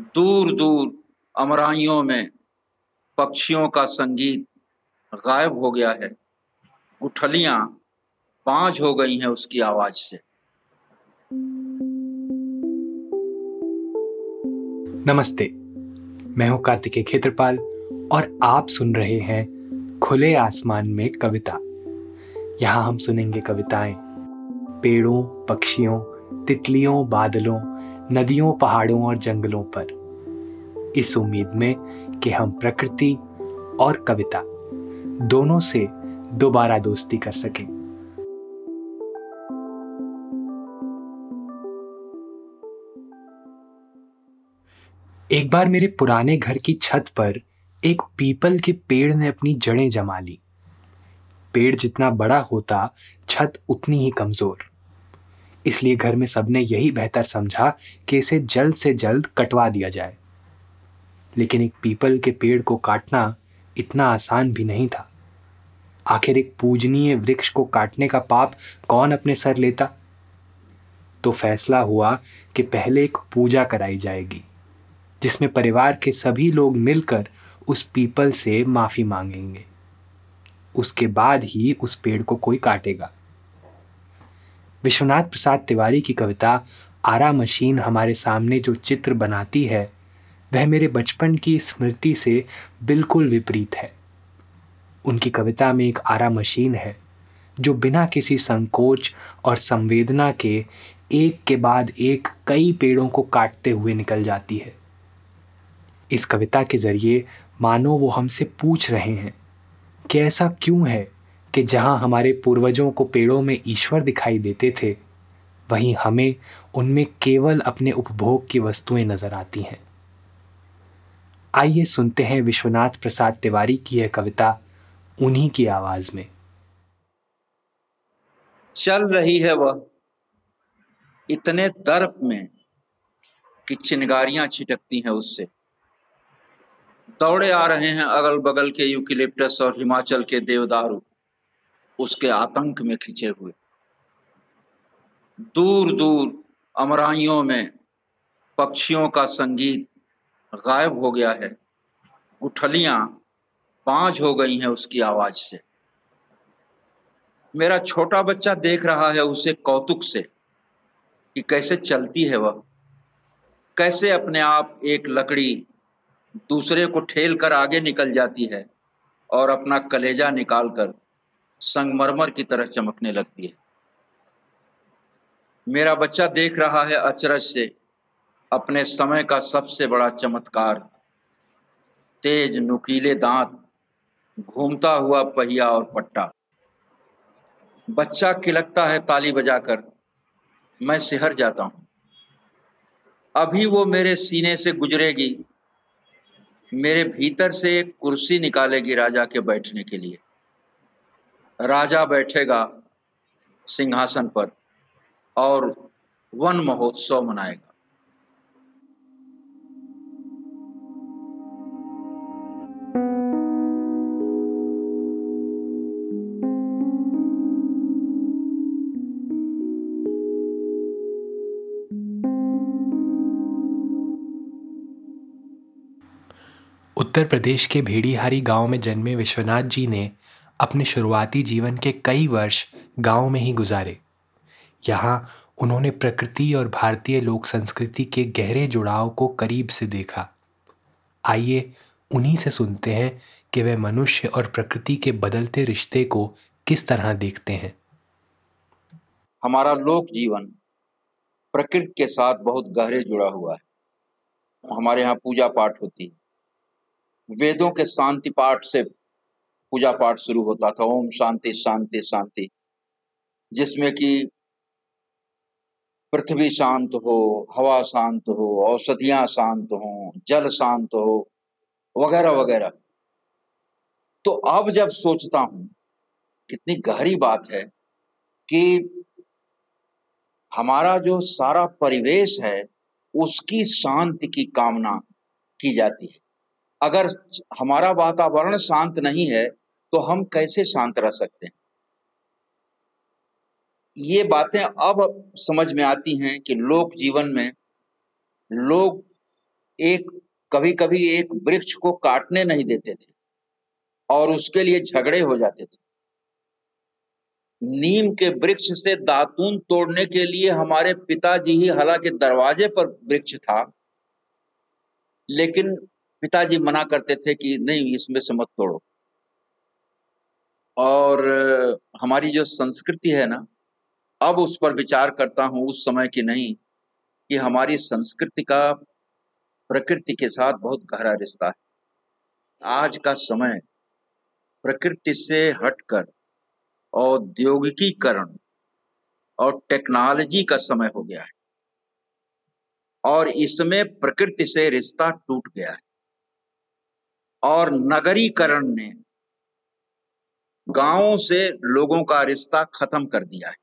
दूर दूर अमराइयों में पक्षियों का संगीत गायब हो गया है। गुठलियाँ पाँच हो गई हैं उसकी आवाज़ से। नमस्ते, मैं हूँ कार्तिकेय खेत्रपाल और आप सुन रहे हैं खुले आसमान में कविता। यहाँ हम सुनेंगे कविताएँ, पेड़ों, पक्षियों, तितलियों, बादलों नदियों, पहाड़ों और जंगलों पर। इस उम्मीद में कि हम प्रकृति और कविता दोनों से दोबारा दोस्ती कर सकें। एक बार मेरे पुराने घर की छत पर एक पीपल के पेड़ ने अपनी जड़ें जमा ली। पेड़ जितना बड़ा होता, छत उतनी ही कमज़ोर। इसलिए घर में सबने यही बेहतर समझा कि इसे जल्द से जल्द कटवा दिया जाए। लेकिन एक पीपल के पेड़ को काटना इतना आसान भी नहीं था। आखिर एक पूजनीय वृक्ष को काटने का पाप कौन अपने सर लेता? तो फैसला हुआ कि पहले एक पूजा कराई जाएगी, जिसमें परिवार के सभी लोग मिलकर उस पीपल से माफ़ी मांगेंगे। उसके बाद ही उस पेड़ को कोई काटेगा। विश्वनाथ प्रसाद तिवारी की कविता, आरा मशीन हमारे सामने जो चित्र बनाती है, वह मेरे बचपन की स्मृति से बिल्कुल विपरीत है। उनकी कविता में एक आरा मशीन है, जो बिना किसी संकोच और संवेदना के एक के बाद एक कई पेड़ों को काटते हुए निकल जाती है। इस कविता के ज़रिए मानो वो हमसे पूछ रहे हैं कि ऐसा क्यों है? कि जहाँ हमारे पूर्वजों को पेड़ों में ईश्वर दिखाई देते थे, वहीं हमें उनमें केवल अपने उपभोग की वस्तुएँ नज़र आती हैं। आइए सुनते हैं विश्वनाथ प्रसाद तिवारी की यह कविता, उन्हीं की आवाज़ में। चल रही है वह, इतने दर्प में कि चिनगारियाँ छिटकती हैं उससे। दौड़े आ रहे हैं अगल बगल के यूकिलिप्टस और हिमाचल के देवदारू। उसके आतंक में खिंचे हुए। दूर दूर अमराइयों में पक्षियों का संगीत गायब हो गया है। गुठलियाँ पाँच हो गई हैं उसकी आवाज़ से। मेरा छोटा बच्चा देख रहा है उसे कौतुक से कि कैसे चलती है वह। कैसे अपने आप एक लकड़ी दूसरे को ठेल कर आगे निकल जाती है और अपना कलेजा निकालकर संगमरमर की तरह चमकने लगती है। मेरा बच्चा देख रहा है अचरज से। अपने समय का सबसे बड़ा चमत्कार। तेज नुकीले दांत, घूमता हुआ पहिया और पट्टा। बच्चा किलकता है ताली बजाकर, मैं सिहर जाता हूँ। अभी वो मेरे सीने से गुजरेगी। मेरे भीतर से एक कुर्सी निकालेगी राजा के बैठने के लिए। राजा बैठेगा सिंहासन पर और वन महोत्सव मनाएगा। उत्तर प्रदेश के भेड़ीहारी गाँव में जन्मे विश्वनाथ जी ने अपने शुरुआती जीवन के कई वर्ष गाँव में ही गुजारे। यहाँ उन्होंने प्रकृति और भारतीय लोक संस्कृति के गहरे जुड़ाव को करीब से देखा। आइए उन्हीं से सुनते हैं कि वे मनुष्य और प्रकृति के बदलते रिश्ते को किस तरह देखते हैं। हमारा लोक जीवन प्रकृति के साथ बहुत गहरे जुड़ा हुआ है। हमारे यहाँ पूजा पाठ होती है। वेदों के शांति पाठ से पूजा पाठ शुरू होता था, ओम शांति शांति शांति। जिसमें कि पृथ्वी शांत हो, हवा शांत हो, औषधियाँ शांत हो, जल शांत हो, वगैरह वगैरह। तो अब जब सोचता हूँ, कितनी गहरी बात है कि हमारा जो सारा परिवेश है, उसकी शांति की कामना की जाती है। अगर हमारा वातावरण शांत नहीं है तो हम कैसे शांत रह सकते हैं? ये बातें अब समझ में आती हैं कि लोक जीवन में लोग एक कभी कभी एक वृक्ष को काटने नहीं देते थे और उसके लिए झगड़े हो जाते थे। नीम के वृक्ष से दातून तोड़ने के लिए हमारे पिताजी ही हालाँकि दरवाजे पर वृक्ष था, लेकिन पिताजी मना करते थे कि नहीं, इसमें से मत तोड़ो। और हमारी जो संस्कृति है ना, अब उस पर विचार करता हूँ उस समय की नहीं, कि हमारी संस्कृति का प्रकृति के साथ बहुत गहरा रिश्ता है। आज का समय प्रकृति से हटकर औद्योगिकीकरण और टेक्नोलॉजी का समय हो गया है। और इसमें प्रकृति से रिश्ता टूट गया है। और नगरीकरण ने गाँवों से लोगों का रिश्ता खत्म कर दिया है।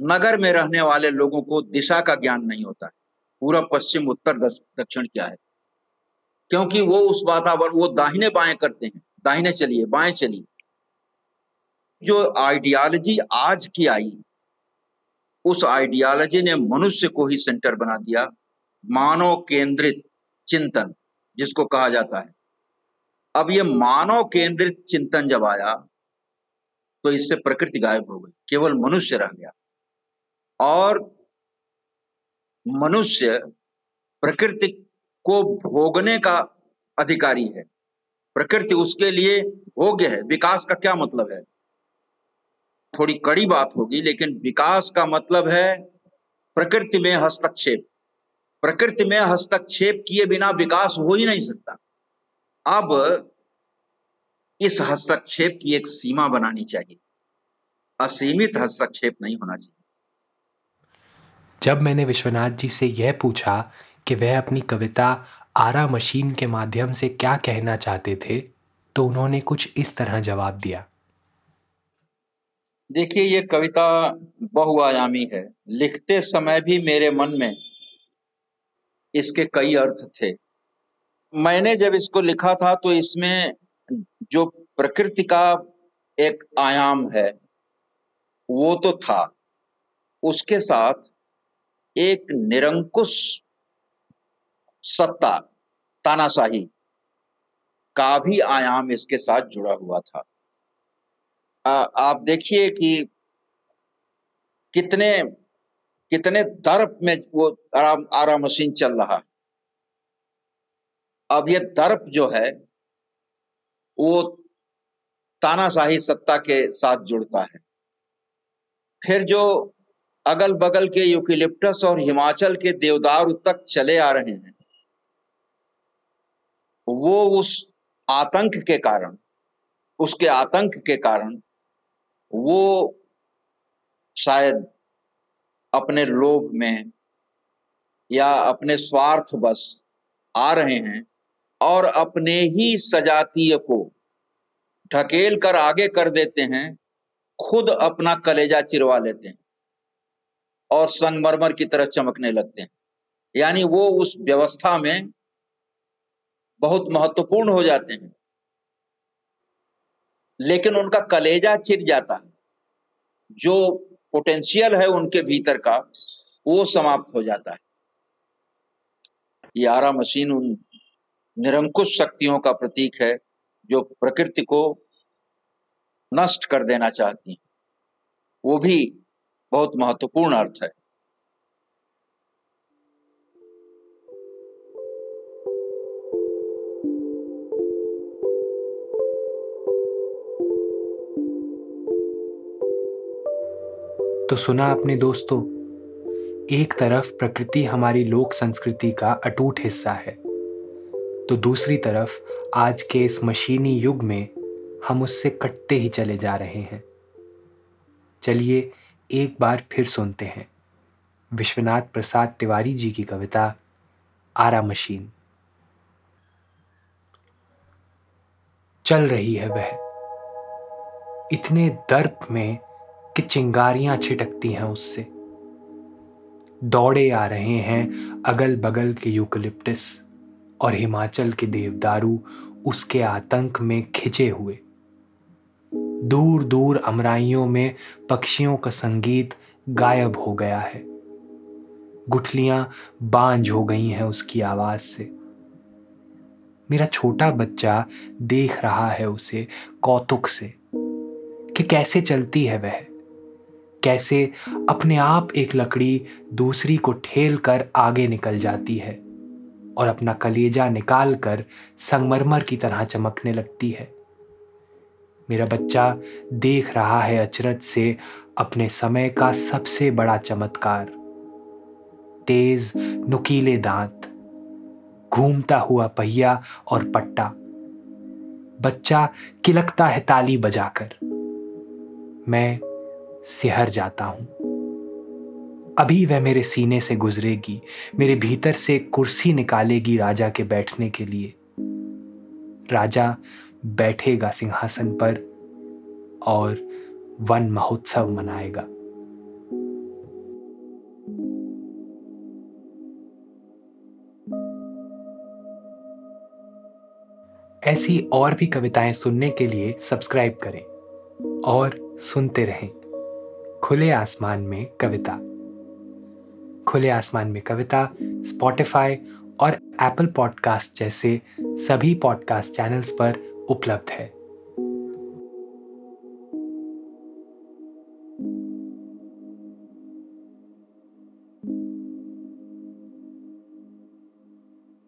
नगर में रहने वाले लोगों को दिशा का ज्ञान नहीं होता है। पूरा पश्चिम, उत्तर दक्षिण क्या है? क्योंकि वो उस वातावरण, वो दाहिने बाएँ करते हैं। दाहिने चलिए, बाएँ चलिए। जो आइडियोलॉजी आज की आई, उस आइडियोलॉजी ने मनुष्य को ही सेंटर बना दिया। मानव केंद्रित चिंतन, जिसको कहा जाता है। अब ये मानव केंद्रित चिंतन जब आया तो इससे प्रकृति गायब हो गई, केवल मनुष्य रह गया। और मनुष्य प्रकृति को भोगने का अधिकारी है। प्रकृति उसके लिए भोग्य है। विकास का क्या मतलब है? थोड़ी कड़ी बात होगी, लेकिन विकास का मतलब है प्रकृति में हस्तक्षेप। प्रकृति में हस्तक्षेप किए बिना विकास हो ही नहीं सकता। अब इस हस्तक्षेप की एक सीमा बनानी चाहिए। असीमित हस्तक्षेप नहीं होना चाहिए। जब मैंने विश्वनाथ जी से यह पूछा कि वह अपनी कविता आरा मशीन के माध्यम से क्या कहना चाहते थे तो उन्होंने कुछ इस तरह जवाब दिया। देखिए ये कविता बहुआयामी है। लिखते समय भी मेरे मन में इसके कई अर्थ थे। मैंने जब इसको लिखा था तो इसमें जो प्रकृति का एक आयाम है वो तो था। उसके साथ एक निरंकुश सत्ता तानाशाही का भी आयाम इसके साथ जुड़ा हुआ था। आ, आप देखिए कि कितने कितने दर्प में वो आराम आरा मशीन चल रहा है। अब ये दर्प जो है, वो तानाशाही सत्ता के साथ जुड़ता है। फिर जो अगल बगल के यूकिलिप्टस और हिमाचल के देवदार तक चले आ रहे हैं, वो उस आतंक के कारण, उसके आतंक के कारण, वो शायद अपने लोभ में या अपने स्वार्थ बस आ रहे हैं और अपने ही सजातीय को ढकेल कर आगे कर देते हैं, खुद अपना कलेजा चिरवा लेते हैं और संगमरमर की तरह चमकने लगते हैं। यानी वो उस व्यवस्था में बहुत महत्वपूर्ण हो जाते हैं। लेकिन उनका कलेजा चिर जाता है। जो पोटेंशियल है उनके भीतर का, वो समाप्त हो जाता है। ये आरा मशीन उन निरंकुश शक्तियों का प्रतीक है, जो प्रकृति को नष्ट कर देना चाहती हैं। वो भी बहुत महत्वपूर्ण अर्थ है। तो सुना अपने दोस्तों, एक तरफ़ प्रकृति हमारी लोक संस्कृति का अटूट हिस्सा है। तो दूसरी तरफ़, आज के इस मशीनी युग में, हम उससे कटते ही चले जा रहे हैं। चलिए, एक बार फिर सुनते हैं। विश्वनाथ प्रसाद तिवारी जी की कविता, आरा मशीन। चल रही है वह। इतने दर्प में कि चिंगारियाँ छिटकती हैं उससे। दौड़े आ रहे हैं अगल बगल के यूकलिप्टिस। और हिमाचल के देवदारू उसके आतंक में खिंचे हुए। दूर दूर अमराइयों में पक्षियों का संगीत गायब हो गया है। गुठलियाँ बांझ हो गई हैं उसकी आवाज़ से। मेरा छोटा बच्चा देख रहा है उसे कौतुक से कि कैसे चलती है वह। कैसे अपने आप एक लकड़ी दूसरी को ठेल कर आगे निकल जाती है। और अपना कलेजा निकाल कर संगमरमर की तरह चमकने लगती है। मेरा बच्चा देख रहा है अचरज से अपने समय का सबसे बड़ा चमत्कार। तेज, नुकीले दांत, घूमता हुआ पहिया और पट्टा। बच्चा किलकता है ताली बजाकर। मैं सिहर जाता हूँ। अभी वह मेरे सीने से गुजरेगी, मेरे भीतर से कुर्सी निकालेगी राजा के बैठने के लिए। राजा बैठेगा सिंहासन पर और वन महोत्सव मनाएगा। ऐसी और भी कविताएँ सुनने के लिए सब्सक्राइब करें और सुनते रहें। खुले आसमान में कविता। खुले आसमान में कविता स्पॉटिफाई और एप्पल पॉडकास्ट जैसे सभी पॉडकास्ट चैनल्स पर उपलब्ध है।